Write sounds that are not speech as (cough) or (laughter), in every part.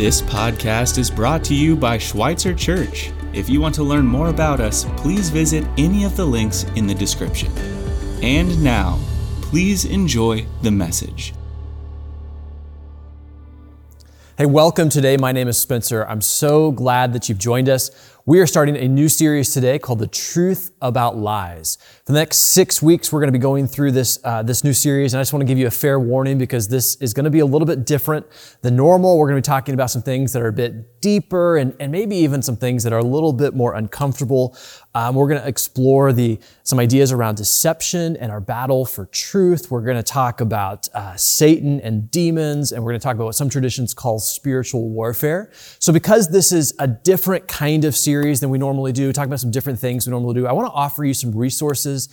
This podcast is brought to you by Schweitzer Church. If you want to learn more about us, please visit any of the links in the description. And now, please enjoy the message. Hey, welcome today. My name is Spencer. I'm so glad that you've joined us. We are starting a new series today called The Truth About Lies. For the next six weeks, we're going to be going through this, uh, this new series, and I just want to give you a fair warning because this is going to be a little bit different than normal. We're going to be talking about some things that are a bit deeper and, and maybe even some things that are a little bit more uncomfortable. Um, we're going to explore the, some ideas around deception and our battle for truth. We're going to talk about uh, Satan and demons, and we're going to talk about what some traditions call spiritual warfare. So because this is a different kind of series, than we normally do, talk about some different things we normally do. I want to offer you some resources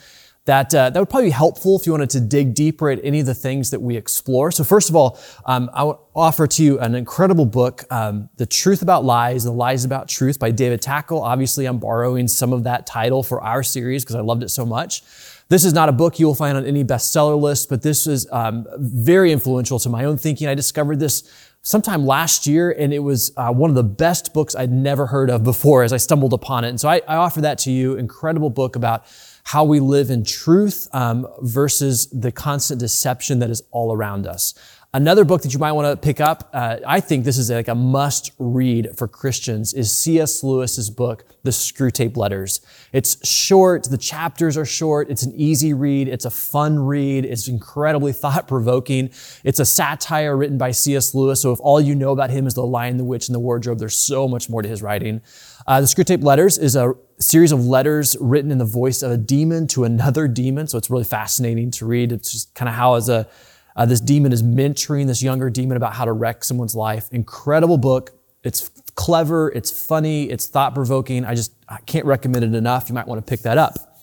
that, uh, that would probably be helpful if you wanted to dig deeper at any of the things that we explore. So first of all, um, I would offer to you an incredible book, um, The Truth About Lies, The Lies About Truth by David Takle. Obviously, I'm borrowing some of that title for our series because I loved it so much. This is not a book you will find on any bestseller list, but this is um, very influential to my own thinking. I discovered this sometime last year, and it was uh, one of the best books I'd never heard of before as I stumbled upon it. And so I, I offer that to you. Incredible book about how we live in truth um, versus the constant deception that is all around us. Another book that you might want to pick up, uh, I think this is like a must read for Christians, is C.S. Lewis's book, The Screwtape Letters. It's short, the chapters are short, it's an easy read, it's a fun read, it's incredibly (laughs) thought provoking. It's a satire written by C.S. Lewis, so if all you know about him is The Lion, the Witch, and the Wardrobe, there's so much more to his writing. Uh, the Screwtape Letters is a series of letters written in the voice of a demon to another demon, so it's really fascinating to read. It's just kind of how, as a uh, this demon is mentoring this younger demon about how to wreck someone's life. Incredible book. It's clever, it's funny, it's thought provoking. I just I can't recommend it enough. You might want to pick that up.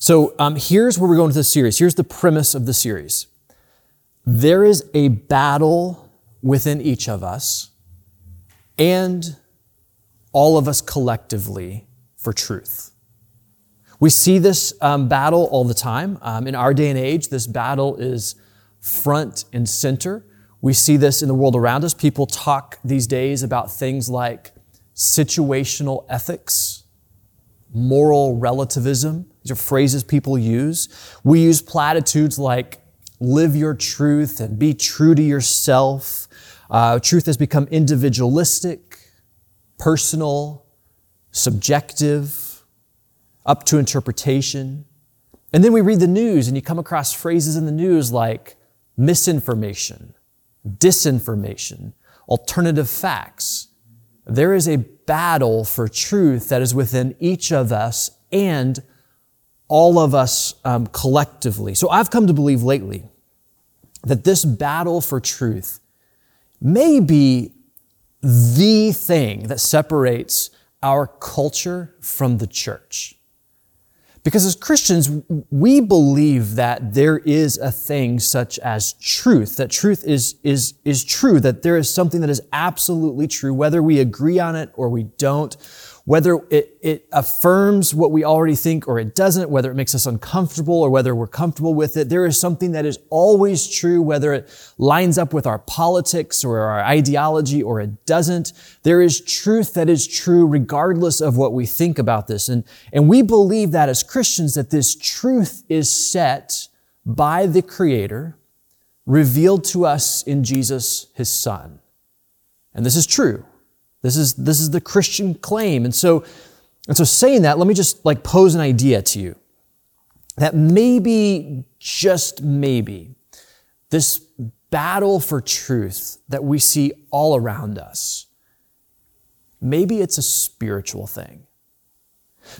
So um, here's where we're going to the series. Here's the premise of the series. There is a battle within each of us and all of us collectively for truth. We see this um, battle all the time. Um, in our day and age, this battle is front and center. We see this in the world around us. People talk these days about things like situational ethics, moral relativism. These are phrases people use. We use platitudes like live your truth and be true to yourself. Uh, truth has become individualistic, personal, subjective, up to interpretation. And then we read the news and you come across phrases in the news like misinformation, disinformation, alternative facts. There is a battle for truth that is within each of us and all of us um, collectively. So I've come to believe lately that this battle for truth may be the thing that separates our culture from the church. Because as Christians, we believe that there is a thing such as truth, that truth is, is, is true, that there is something that is absolutely true, whether we agree on it or we don't, whether it, it affirms what we already think or it doesn't, whether it makes us uncomfortable or whether we're comfortable with it. There is something that is always true, whether it lines up with our politics or our ideology or it doesn't. There is truth that is true regardless of what we think about this. And, and we believe that as Christians that this truth is set by the Creator, revealed to us in Jesus, His Son. And this is true. This is, this is the Christian claim. And so, and so saying that, let me just like pose an idea to you. That maybe, just maybe, this battle for truth that we see all around us, maybe it's a spiritual thing.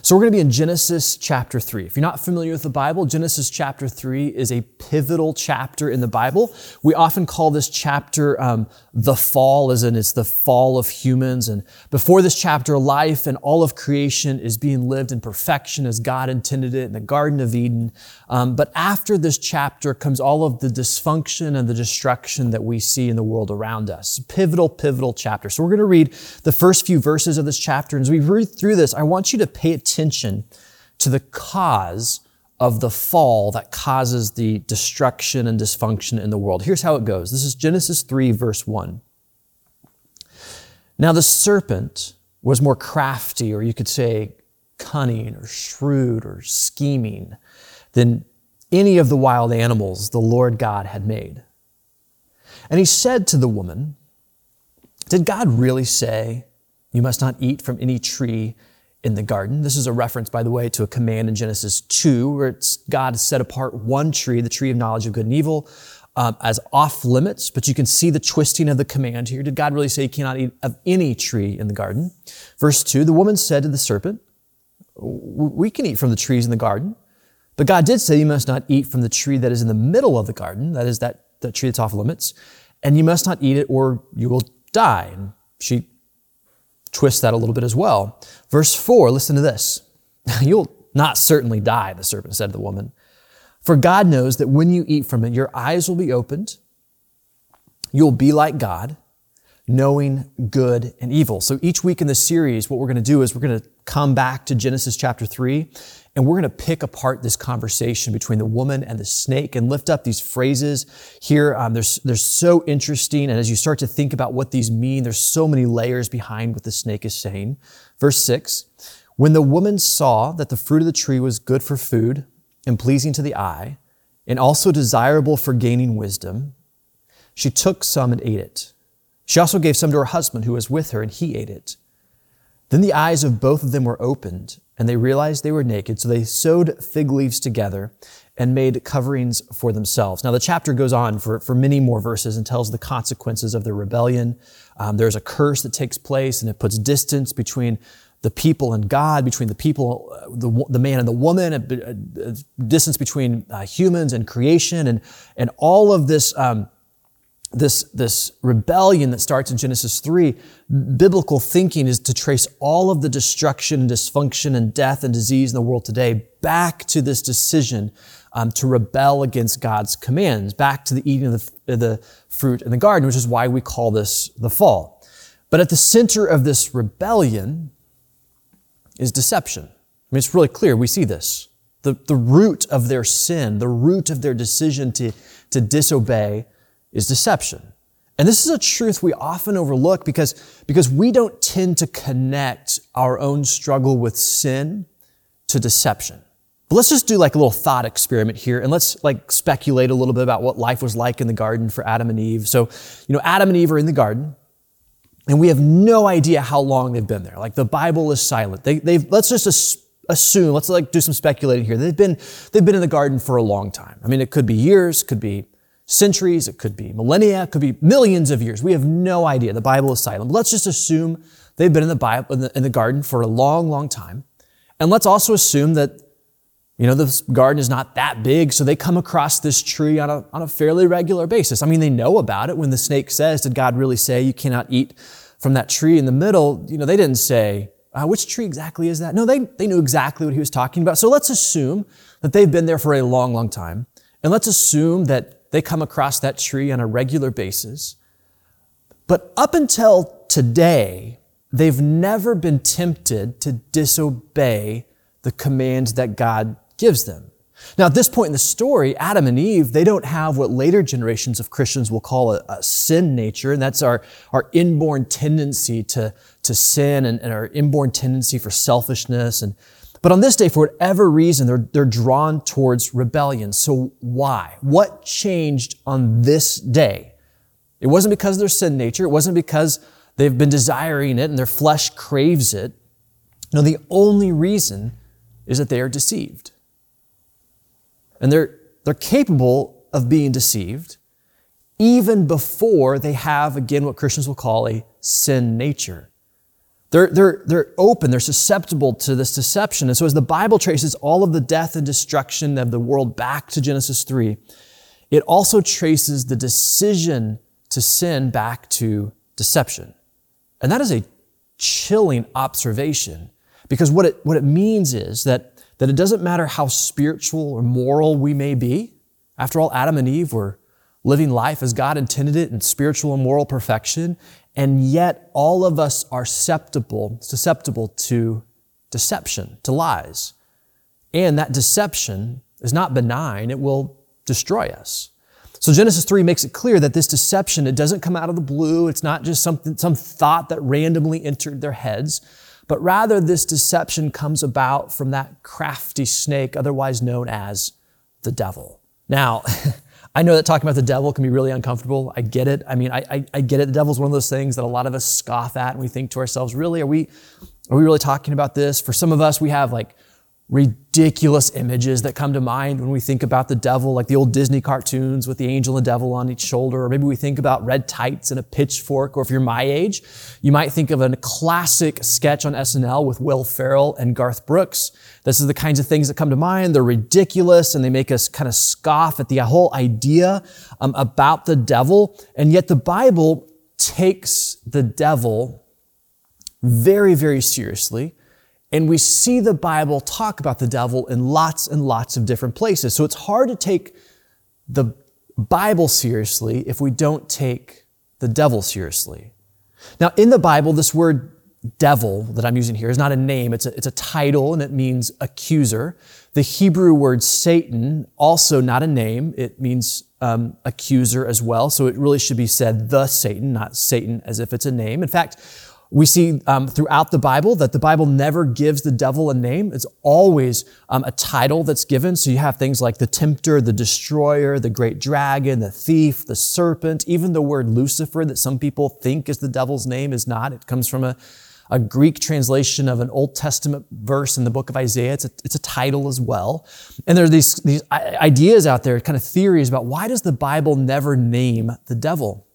So we're going to be in Genesis chapter 3. If you're not familiar with the Bible, Genesis chapter 3 is a pivotal chapter in the Bible. We often call this chapter um, the fall, as in it's the fall of humans. And before this chapter, life and all of creation is being lived in perfection as God intended it in the Garden of Eden. Um, but after this chapter comes all of the dysfunction and the destruction that we see in the world around us. Pivotal, pivotal chapter. So we're going to read the first few verses of this chapter. And as we read through this, I want you to pay attention to the cause of the fall that causes the destruction and dysfunction in the world. Here's how it goes. This is Genesis 3 verse 1. Now, the serpent was more crafty, or you could say cunning, or shrewd, or scheming than any of the wild animals the Lord God had made. And he said to the woman, Did God really say, You must not eat from any tree in the garden? This is a reference, by the way, to a command in Genesis 2, where it's God set apart one tree, the tree of knowledge of good and evil, um, as off limits, but you can see the twisting of the command here. Did God really say you cannot eat of any tree in the garden? Verse 2 The woman said to the serpent, We can eat from the trees in the garden. But God did say you must not eat from the tree that is in the middle of the garden, that is that, that tree that's off limits, and you must not eat it or you will die. And she twists that a little bit as well. Verse 4, listen to this. (laughs) You'll not certainly die, the serpent said to the woman. For God knows that when you eat from it, your eyes will be opened. You'll be like God, knowing good and evil. So each week in the series, what we're going to do is we're going to come back to Genesis chapter 3 and we're going to pick apart this conversation between the woman and the snake and lift up these phrases here. Um, they're, they're so interesting. And as you start to think about what these mean, there's so many layers behind what the snake is saying. Verse six, when the woman saw that the fruit of the tree was good for food and pleasing to the eye and also desirable for gaining wisdom, she took some and ate it. She also gave some to her husband who was with her and he ate it. Then the eyes of both of them were opened and they realized they were naked. So they sewed fig leaves together and made coverings for themselves. Now, the chapter goes on for, for many more verses and tells the consequences of their rebellion. Um, there's a curse that takes place and it puts distance between the people and God, between the people, uh, the, the man and the woman, a, a, distance between uh, humans and creation, and, and all of this. Um, this, this rebellion that starts in Genesis 3, biblical thinking is to trace all of the destruction and dysfunction and death and disease in the world today back to this decision um, to rebel against God's commands, back to the eating of the, the fruit in the garden, which is why we call this the fall. But at the center of this rebellion is deception. I mean, it's really clear. We see this. The, the root of their sin, the root of their decision to, to disobey is deception. And this is a truth we often overlook because, because we don't tend to connect our own struggle with sin to deception. But let's just do like a little thought experiment here and let's like speculate a little bit about what life was like in the garden for Adam and Eve. So, you know, Adam and Eve are in the garden and we have no idea how long they've been there. Like the Bible is silent. They, they've, let's just assume, let's like do some speculating here. They've been, they've been in the garden for a long time. I mean, it could be years, could be centuries, it could be millennia, it could be millions of years. We have no idea. The Bible is silent. But let's just assume they've been in the Bible in the, in the garden for a long, long time. And let's also assume that you know, this garden is not that big, so they come across this tree on a, on a fairly regular basis. I mean, they know about it when the snake says, Did God really say you cannot eat from that tree in the middle? You know, they didn't say, uh, Which tree exactly is that? No, they, they knew exactly what he was talking about. So let's assume that they've been there for a long, long time. And let's assume that they come across that tree on a regular basis. But up until today, they've never been tempted to disobey the commands that God gives them. Now, at this point in the story, Adam and Eve, they don't have what later generations of Christians will call a, a sin nature, and that's our, our inborn tendency to, to sin and, and our inborn tendency for selfishness and but on this day, for whatever reason, they're, they're drawn towards rebellion. So why? What changed on this day? It wasn't because of their sin nature. It wasn't because they've been desiring it and their flesh craves it. No, the only reason is that they are deceived. And they're, they're capable of being deceived even before they have, again, what Christians will call a sin nature. They're, they're, they're open, they're susceptible to this deception. And so, as the Bible traces all of the death and destruction of the world back to Genesis 3, it also traces the decision to sin back to deception. And that is a chilling observation because what it, what it means is that, that it doesn't matter how spiritual or moral we may be. After all, Adam and Eve were living life as God intended it in spiritual and moral perfection. And yet all of us are susceptible, susceptible to deception, to lies. And that deception is not benign, it will destroy us. So Genesis 3 makes it clear that this deception, it doesn't come out of the blue. It's not just something, some thought that randomly entered their heads, but rather this deception comes about from that crafty snake, otherwise known as the devil. Now, (laughs) I know that talking about the devil can be really uncomfortable. I get it. I mean, I, I, I, get it. The devil's one of those things that a lot of us scoff at and we think to ourselves, really, are we, are we really talking about this? For some of us, we have like ridiculous images that come to mind when we think about the devil, like the old Disney cartoons with the angel and devil on each shoulder, or maybe we think about red tights and a pitchfork, or if you're my age, you might think of a classic sketch on SNL with Will Ferrell and Garth Brooks. This is the kinds of things that come to mind. They're ridiculous and they make us kind of scoff at the whole idea um, about the devil. And yet the Bible takes the devil very, very seriously and we see the Bible talk about the devil in lots and lots of different places. So it's hard to take the Bible seriously if we don't take the devil seriously. Now, in the Bible, this word devil that I'm using here is not a name, it's a, it's a title and it means accuser. The Hebrew word Satan, also not a name, it means um, accuser as well. So it really should be said the Satan, not Satan as if it's a name. In fact, we see um, throughout the Bible that the Bible never gives the devil a name. It's always um, a title that's given. So you have things like the tempter, the destroyer, the great dragon, the thief, the serpent. Even the word Lucifer, that some people think is the devil's name, is not. It comes from a, a Greek translation of an Old Testament verse in the book of Isaiah. It's a, it's a title as well. And there are these, these ideas out there, kind of theories about why does the Bible never name the devil?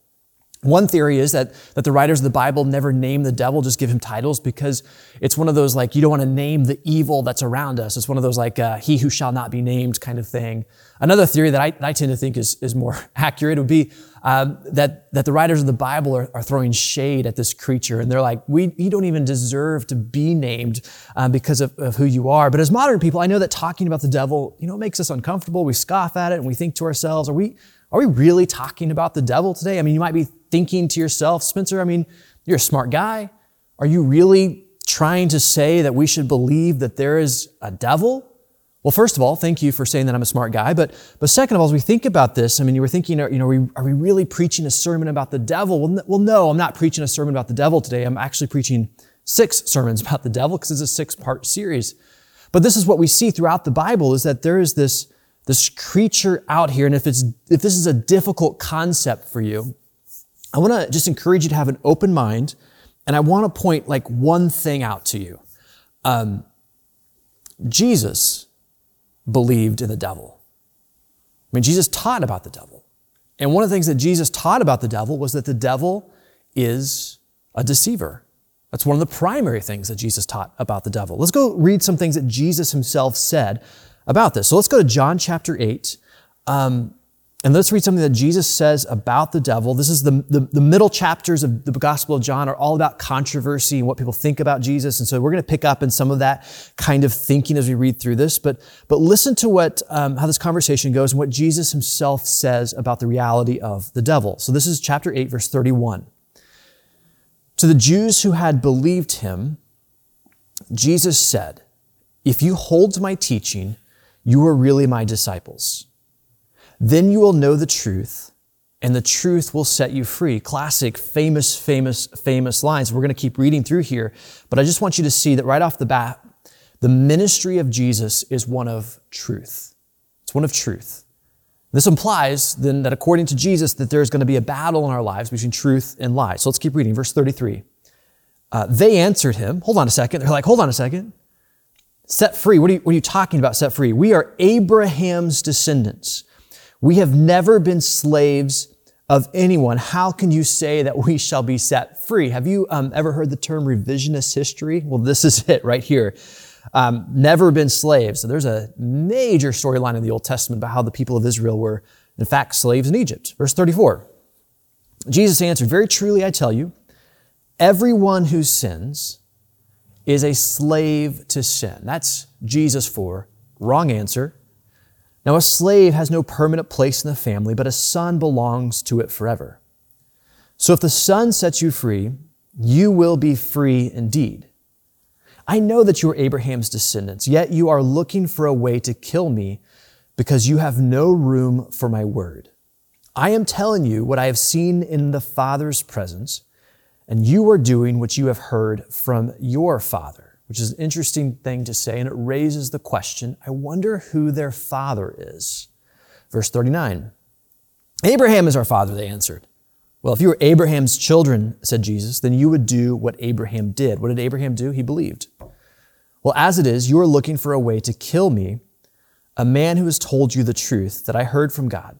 One theory is that, that the writers of the Bible never name the devil, just give him titles because it's one of those like, you don't want to name the evil that's around us. It's one of those like, uh, he who shall not be named kind of thing. Another theory that I, that I tend to think is, is more (laughs) accurate would be um, that, that the writers of the Bible are, are, throwing shade at this creature. And they're like, we, you don't even deserve to be named uh, because of, of who you are. But as modern people, I know that talking about the devil, you know, makes us uncomfortable. We scoff at it and we think to ourselves, are we, are we really talking about the devil today? I mean, you might be thinking to yourself, Spencer, I mean, you're a smart guy. Are you really trying to say that we should believe that there is a devil? Well, first of all, thank you for saying that I'm a smart guy. But, but second of all, as we think about this, I mean, you were thinking, you know, are we, are we really preaching a sermon about the devil? Well, well, no, I'm not preaching a sermon about the devil today. I'm actually preaching six sermons (laughs) about the devil because it's a six part series. But this is what we see throughout the Bible is that there is this, this creature out here. And if it's, if this is a difficult concept for you, I want to just encourage you to have an open mind, and I want to point like one thing out to you. Um, Jesus believed in the devil. I mean, Jesus taught about the devil. And one of the things that Jesus taught about the devil was that the devil is a deceiver. That's one of the primary things that Jesus taught about the devil. Let's go read some things that Jesus himself said about this. So let's go to John chapter 8. Um, and let's read something that Jesus says about the devil. This is the, the, the, middle chapters of the Gospel of John are all about controversy and what people think about Jesus. And so we're going to pick up in some of that kind of thinking as we read through this. But, but listen to what, um, how this conversation goes and what Jesus himself says about the reality of the devil. So this is chapter 8, verse 31. To the Jews who had believed him, Jesus said, If you hold to my teaching, you are really my disciples. Then you will know the truth, and the truth will set you free. Classic, famous, famous, famous lines. We're going to keep reading through here, but I just want you to see that right off the bat, the ministry of Jesus is one of truth. It's one of truth. This implies then that according to Jesus, that there's going to be a battle in our lives between truth and lie. So let's keep reading. Verse 33. Uh, they answered him. Hold on a second. They're like, hold on a second. Set free. What are, you, what are you talking about, set free? We are Abraham's descendants. We have never been slaves of anyone. How can you say that we shall be set free? Have you um, ever heard the term revisionist history? Well, this is it right here. Um, never been slaves. So there's a major storyline in the Old Testament about how the people of Israel were, in fact, slaves in Egypt. Verse 34. Jesus answered, Very truly I tell you, everyone who sins is a slave to sin. That's Jesus for wrong answer. Now, a slave has no permanent place in the family, but a son belongs to it forever. So if the son sets you free, you will be free indeed. I know that you are Abraham's descendants, yet you are looking for a way to kill me because you have no room for my word. I am telling you what I have seen in the Father's presence, and you are doing what you have heard from your Father, which is an interesting thing to say, and it raises the question I wonder who their Father is. Verse 39 Abraham is our Father, they answered. Well, if you were Abraham's children, said Jesus, then you would do what Abraham did. What did Abraham do? He believed. Well, as it is, you are looking for a way to kill me, a man who has told you the truth that I heard from God.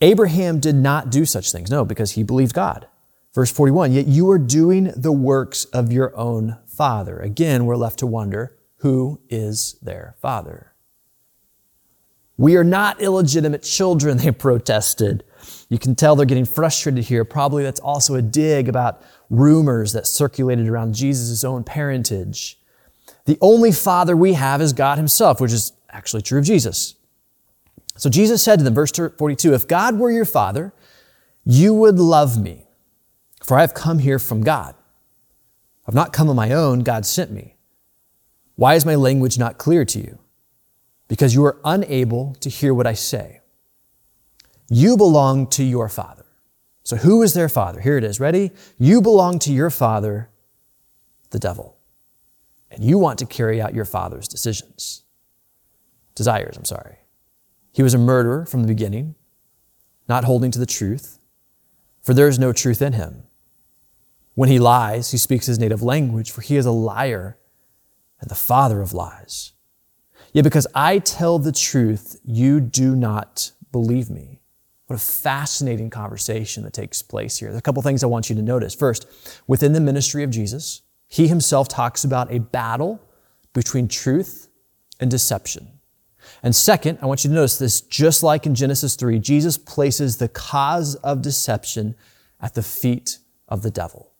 Abraham did not do such things. No, because he believed God. Verse 41, yet you are doing the works of your own father. Again, we're left to wonder, who is their father? We are not illegitimate children, (laughs) they protested. You can tell they're getting frustrated here. Probably that's also a dig about rumors that circulated around Jesus' own parentage. The only father we have is God himself, which is actually true of Jesus. So Jesus said to them, verse 42, If God were your father, you would love me, for I have come here from God. I've not come on my own, God sent me. Why is my language not clear to you? Because you are unable to hear what I say. You belong to your father. So who is their father? Here it is. Ready? You belong to your father, the devil. And you want to carry out your father's decisions. Desires, I'm sorry. He was a murderer from the beginning, not holding to the truth, for there is no truth in him. When he lies, he speaks his native language, for he is a liar and the father of lies. Yet because I tell the truth, you do not believe me. What a fascinating conversation that takes place here. There's a couple things I want you to notice. First, within the ministry of Jesus, he himself talks about a battle between truth and deception. And second, I want you to notice this just like in Genesis 3, Jesus places the cause of deception at the feet of the devil.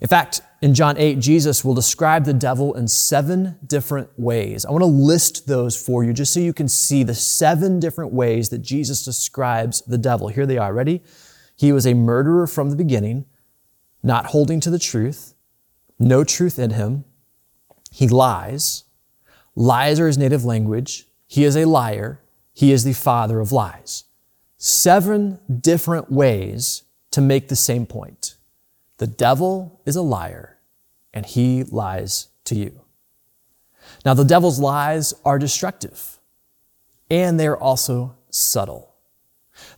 In fact, in John 8, Jesus will describe the devil in seven different ways. I want to list those for you just so you can see the seven different ways that Jesus describes the devil. Here they are. Ready? He was a murderer from the beginning, not holding to the truth, no truth in him. He lies. Lies are his native language. He is a liar. He is the father of lies. Seven different ways to make the same point. The devil is a liar, and he lies to you. Now, the devil's lies are destructive, and they are also subtle.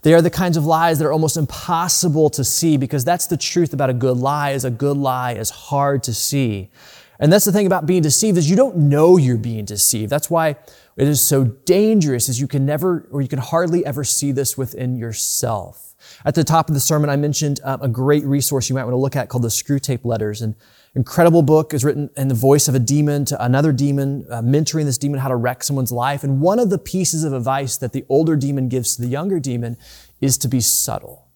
They are the kinds of lies that are almost impossible to see because that's the truth about a good lie is a good lie is hard to see. And that's the thing about being deceived is you don't know you're being deceived. That's why it is so dangerous is you can never or you can hardly ever see this within yourself. At the top of the sermon, I mentioned um, a great resource you might want to look at called the Screwtape Letters. An incredible book is written in the voice of a demon to another demon, uh, mentoring this demon how to wreck someone's life. And one of the pieces of advice that the older demon gives to the younger demon is to be subtle.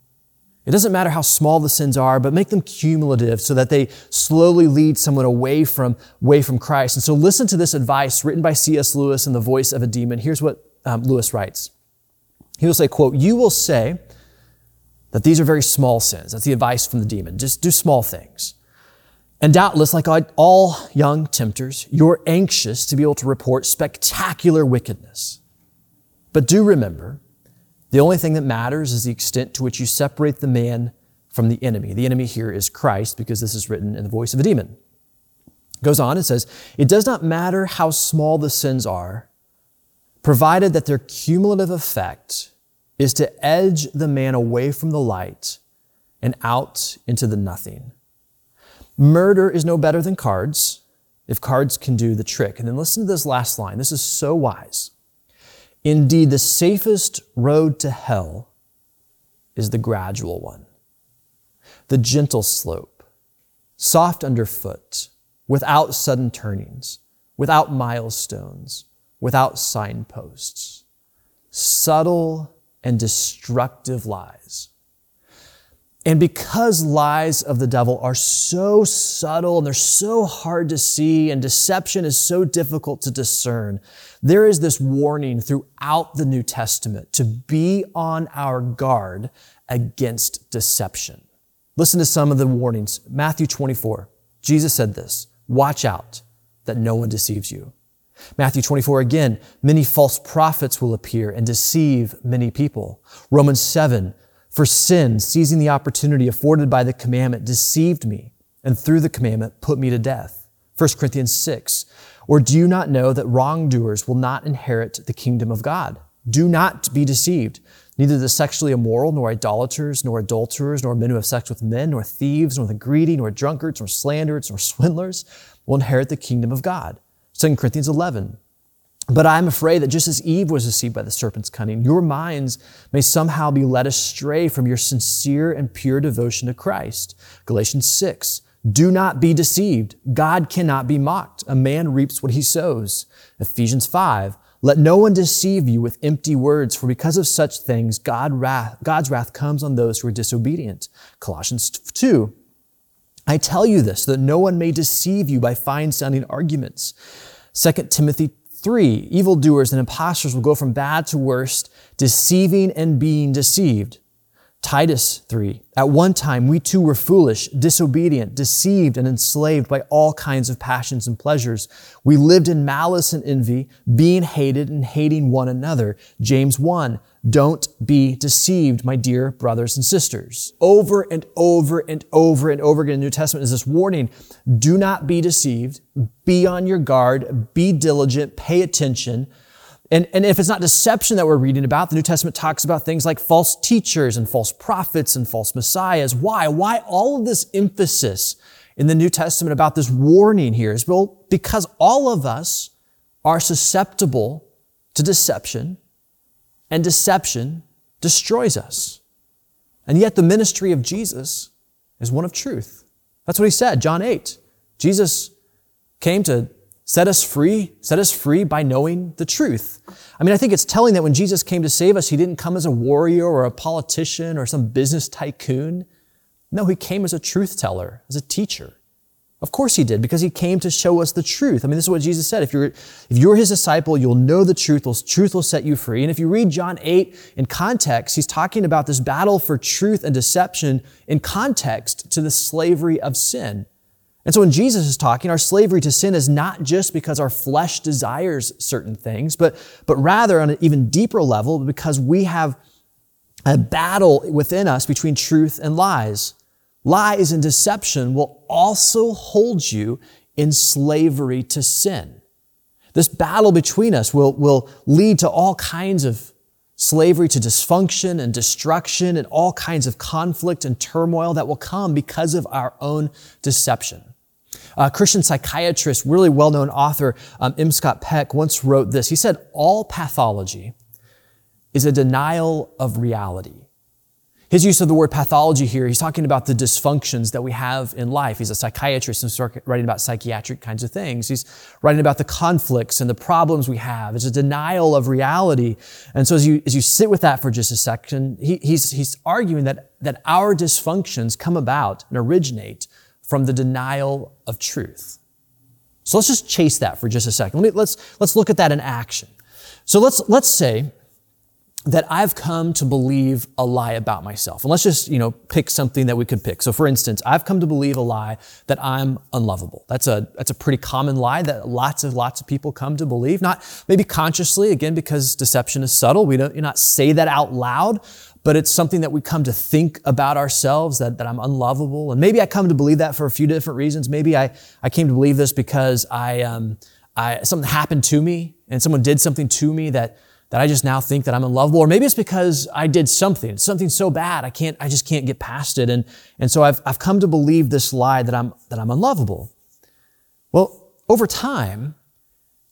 It doesn't matter how small the sins are, but make them cumulative so that they slowly lead someone away from, away from Christ. And so listen to this advice written by C.S. Lewis in the voice of a demon. Here's what um, Lewis writes. He will say, quote, you will say, that these are very small sins. That's the advice from the demon. Just do small things. And doubtless, like all young tempters, you're anxious to be able to report spectacular wickedness. But do remember, the only thing that matters is the extent to which you separate the man from the enemy. The enemy here is Christ because this is written in the voice of a demon. Goes on and says, It does not matter how small the sins are, provided that their cumulative effect is to edge the man away from the light and out into the nothing. Murder is no better than cards if cards can do the trick. And then listen to this last line. This is so wise. Indeed, the safest road to hell is the gradual one, the gentle slope, soft underfoot, without sudden turnings, without milestones, without signposts, subtle and destructive lies. And because lies of the devil are so subtle and they're so hard to see and deception is so difficult to discern, there is this warning throughout the New Testament to be on our guard against deception. Listen to some of the warnings. Matthew 24, Jesus said this, watch out that no one deceives you. Matthew 24 again, many false prophets will appear and deceive many people. Romans 7, for sin, seizing the opportunity afforded by the commandment, deceived me, and through the commandment put me to death. 1 Corinthians 6, or do you not know that wrongdoers will not inherit the kingdom of God? Do not be deceived. Neither the sexually immoral, nor idolaters, nor adulterers, nor men who have sex with men, nor thieves, nor the greedy, nor drunkards, nor slanderers, nor swindlers will inherit the kingdom of God. 2 Corinthians 11. But I am afraid that just as Eve was deceived by the serpent's cunning, your minds may somehow be led astray from your sincere and pure devotion to Christ. Galatians 6. Do not be deceived. God cannot be mocked. A man reaps what he sows. Ephesians 5. Let no one deceive you with empty words, for because of such things, God wrath, God's wrath comes on those who are disobedient. Colossians 2. I tell you this, that no one may deceive you by fine sounding arguments. 2 Timothy 3. Evildoers and impostors will go from bad to worst, deceiving and being deceived. Titus 3. At one time, we too were foolish, disobedient, deceived, and enslaved by all kinds of passions and pleasures. We lived in malice and envy, being hated and hating one another. James 1. Don't be deceived, my dear brothers and sisters. Over and over and over and over again in the New Testament is this warning. Do not be deceived. Be on your guard. Be diligent. Pay attention and, and if it's not deception that we're reading about, the New Testament talks about things like false teachers and false prophets and false messiahs. Why? Why all of this emphasis in the New Testament about this warning here is well, because all of us are susceptible to deception and deception destroys us. And yet the ministry of Jesus is one of truth. That's what he said, John 8. Jesus came to set us free, set us free by knowing the truth. I mean, I think it's telling that when Jesus came to save us, he didn't come as a warrior or a politician or some business tycoon. No, he came as a truth teller, as a teacher. Of course he did, because he came to show us the truth. I mean, this is what Jesus said. If you're, if you're his disciple, you'll know the truth. Truth will set you free. And if you read John 8 in context, he's talking about this battle for truth and deception in context to the slavery of sin. And so when Jesus is talking, our slavery to sin is not just because our flesh desires certain things, but, but rather on an even deeper level because we have a battle within us between truth and lies. Lies and deception will also hold you in slavery to sin. This battle between us will, will lead to all kinds of slavery to dysfunction and destruction and all kinds of conflict and turmoil that will come because of our own deception. A Christian psychiatrist, really well-known author, um, M. Scott Peck, once wrote this. He said, all pathology is a denial of reality. His use of the word pathology here, he's talking about the dysfunctions that we have in life. He's a psychiatrist and writing about psychiatric kinds of things. He's writing about the conflicts and the problems we have. It's a denial of reality. And so as you, as you sit with that for just a second, he, he's, he's arguing that, that our dysfunctions come about and originate from the denial of truth. So let's just chase that for just a second. Let me, let's, let's look at that in action. So let's, let's say that I've come to believe a lie about myself. And let's just, you know, pick something that we could pick. So for instance, I've come to believe a lie that I'm unlovable. That's a, that's a pretty common lie that lots of, lots of people come to believe. Not maybe consciously, again, because deception is subtle. We don't, you not say that out loud, but it's something that we come to think about ourselves that, that I'm unlovable. And maybe I come to believe that for a few different reasons. Maybe I, I came to believe this because I, um, I, something happened to me and someone did something to me that, that I just now think that I'm unlovable. Or maybe it's because I did something, something so bad I can't, I just can't get past it. And, and so I've, I've come to believe this lie that I'm, that I'm unlovable. Well, over time,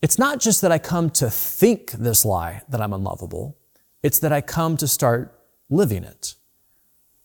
it's not just that I come to think this lie that I'm unlovable. It's that I come to start living it.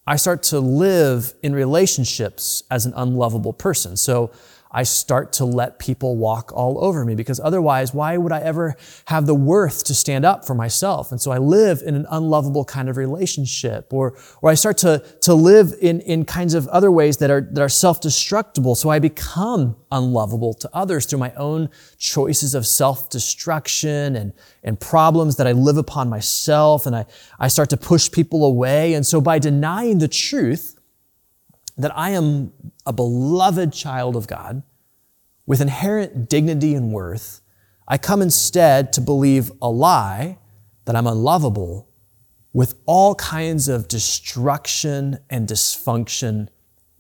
I start to live in relationships as an unlovable person. So I start to let people walk all over me because otherwise, why would I ever have the worth to stand up for myself? And so I live in an unlovable kind of relationship or, or I start to, to live in, in kinds of other ways that are, that are self-destructible. So I become unlovable to others through my own choices of self-destruction and, and problems that I live upon myself. And I, I start to push people away. And so by denying the truth, that I am a beloved child of God with inherent dignity and worth, I come instead to believe a lie that I'm unlovable with all kinds of destruction and dysfunction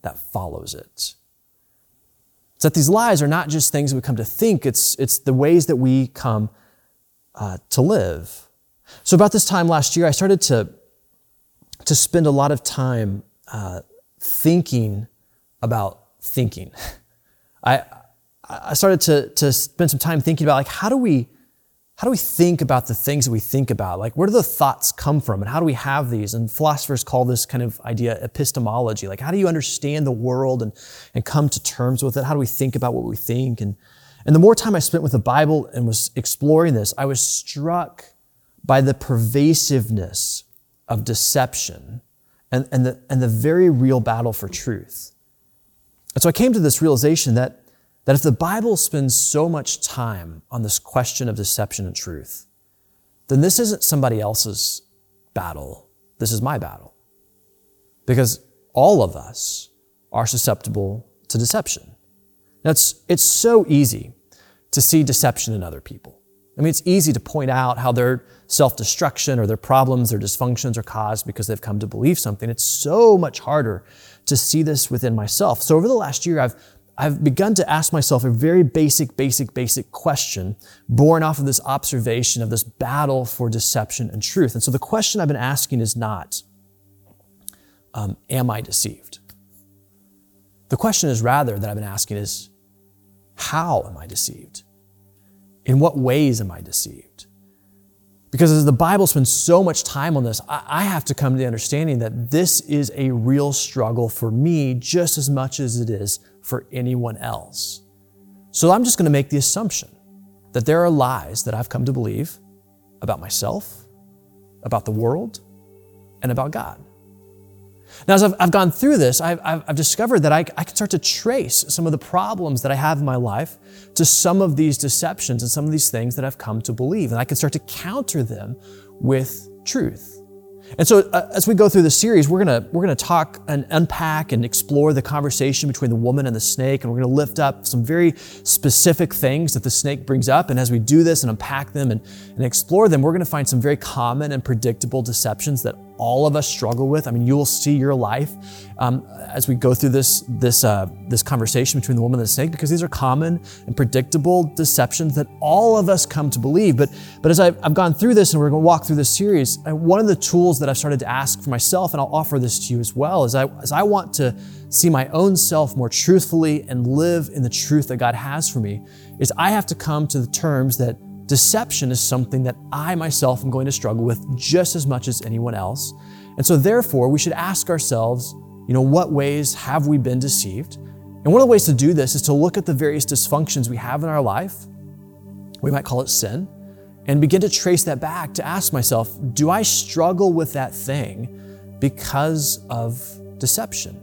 that follows it. So that these lies are not just things we come to think, it's, it's the ways that we come uh, to live. So, about this time last year, I started to, to spend a lot of time uh, thinking about thinking. (laughs) I, I started to, to spend some time thinking about like how do we how do we think about the things that we think about? Like, where do the thoughts come from and how do we have these? And philosophers call this kind of idea epistemology. Like, how do you understand the world and, and come to terms with it? How do we think about what we think? And, and the more time I spent with the Bible and was exploring this, I was struck by the pervasiveness of deception and, and, the, and the very real battle for truth. And so I came to this realization that that if the Bible spends so much time on this question of deception and truth, then this isn't somebody else's battle. This is my battle. Because all of us are susceptible to deception. Now, it's, it's so easy to see deception in other people. I mean, it's easy to point out how their self destruction or their problems, their dysfunctions are caused because they've come to believe something. It's so much harder to see this within myself. So, over the last year, I've I've begun to ask myself a very basic, basic, basic question born off of this observation of this battle for deception and truth. And so the question I've been asking is not, um, am I deceived? The question is rather that I've been asking is, how am I deceived? In what ways am I deceived? Because as the Bible spends so much time on this, I have to come to the understanding that this is a real struggle for me just as much as it is for anyone else. So I'm just going to make the assumption that there are lies that I've come to believe about myself, about the world, and about God. Now, as I've, I've gone through this, I've, I've, discovered that I, I can start to trace some of the problems that I have in my life to some of these deceptions and some of these things that I've come to believe. And I can start to counter them with truth. And so, uh, as we go through the series, we're gonna we're gonna talk and unpack and explore the conversation between the woman and the snake, and we're gonna lift up some very specific things that the snake brings up. And as we do this and unpack them and, and explore them, we're gonna find some very common and predictable deceptions that all of us struggle with. I mean, you will see your life um, as we go through this this uh, this conversation between the woman and the snake, because these are common and predictable deceptions that all of us come to believe. But but as I've, I've gone through this, and we're going to walk through this series, uh, one of the tools that I've started to ask for myself, and I'll offer this to you as well, is I as I want to see my own self more truthfully and live in the truth that God has for me, is I have to come to the terms that Deception is something that I myself am going to struggle with just as much as anyone else. And so, therefore, we should ask ourselves, you know, what ways have we been deceived? And one of the ways to do this is to look at the various dysfunctions we have in our life. We might call it sin, and begin to trace that back to ask myself, do I struggle with that thing because of deception?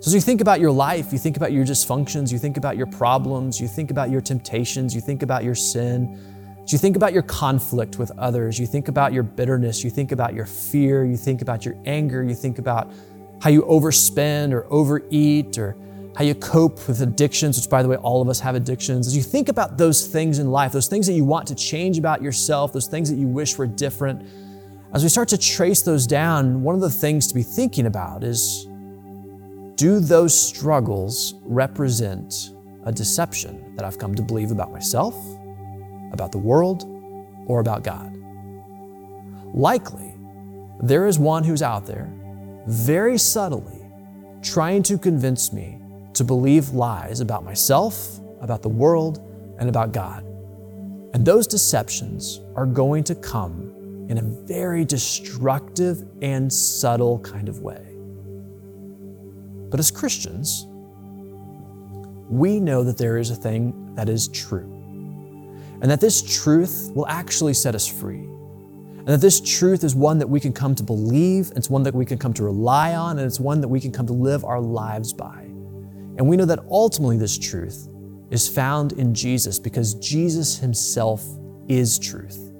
So, as you think about your life, you think about your dysfunctions, you think about your problems, you think about your temptations, you think about your sin, as you think about your conflict with others, you think about your bitterness, you think about your fear, you think about your anger, you think about how you overspend or overeat or how you cope with addictions, which, by the way, all of us have addictions. As you think about those things in life, those things that you want to change about yourself, those things that you wish were different, as we start to trace those down, one of the things to be thinking about is do those struggles represent a deception that I've come to believe about myself, about the world, or about God? Likely, there is one who's out there, very subtly, trying to convince me to believe lies about myself, about the world, and about God. And those deceptions are going to come in a very destructive and subtle kind of way. But as Christians, we know that there is a thing that is true, and that this truth will actually set us free. And that this truth is one that we can come to believe, it's one that we can come to rely on, and it's one that we can come to live our lives by. And we know that ultimately this truth is found in Jesus because Jesus Himself is truth.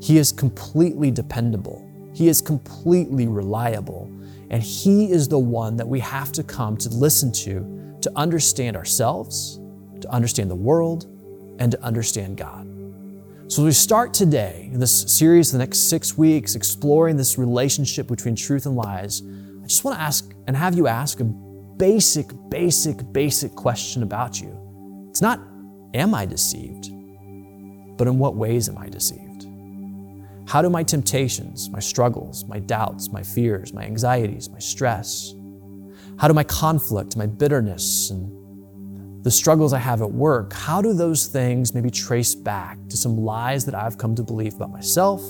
He is completely dependable, He is completely reliable, and He is the one that we have to come to listen to to understand ourselves, to understand the world, and to understand God. So, as we start today in this series, the next six weeks, exploring this relationship between truth and lies, I just want to ask and have you ask a basic, basic, basic question about you. It's not, am I deceived? But in what ways am I deceived? How do my temptations, my struggles, my doubts, my fears, my anxieties, my stress, how do my conflict, my bitterness, and the struggles I have at work, how do those things maybe trace back to some lies that I've come to believe about myself,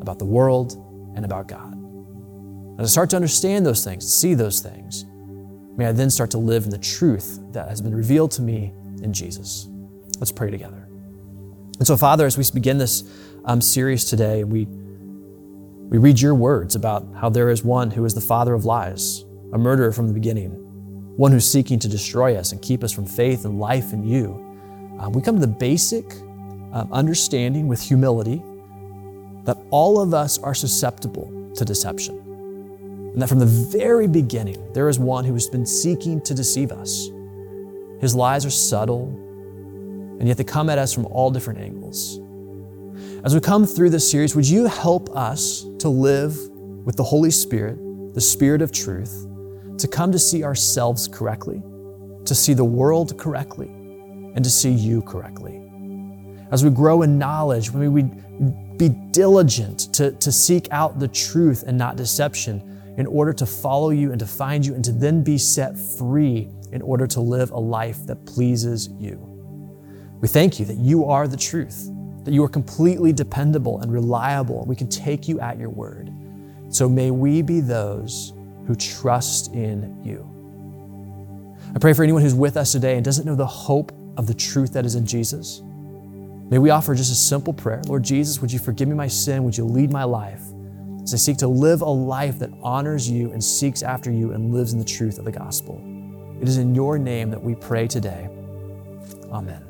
about the world, and about God? As I start to understand those things, to see those things, may I then start to live in the truth that has been revealed to me in Jesus. Let's pray together. And so, Father, as we begin this um, series today, we, we read your words about how there is one who is the father of lies, a murderer from the beginning, one who's seeking to destroy us and keep us from faith and life in you. Um, we come to the basic um, understanding with humility that all of us are susceptible to deception. And that from the very beginning, there is one who has been seeking to deceive us. His lies are subtle, and yet they come at us from all different angles. As we come through this series, would you help us to live with the Holy Spirit, the Spirit of truth, to come to see ourselves correctly, to see the world correctly, and to see you correctly? As we grow in knowledge, may we be diligent to, to seek out the truth and not deception in order to follow you and to find you and to then be set free in order to live a life that pleases you. We thank you that you are the truth, that you are completely dependable and reliable, we can take you at your word. So may we be those who trust in you. I pray for anyone who's with us today and doesn't know the hope of the truth that is in Jesus. May we offer just a simple prayer Lord Jesus, would you forgive me my sin? Would you lead my life as I seek to live a life that honors you and seeks after you and lives in the truth of the gospel? It is in your name that we pray today. Amen.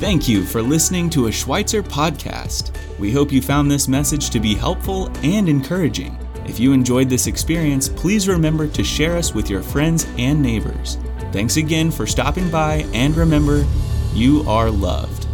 Thank you for listening to a Schweitzer podcast. We hope you found this message to be helpful and encouraging. If you enjoyed this experience, please remember to share us with your friends and neighbors. Thanks again for stopping by, and remember, you are loved.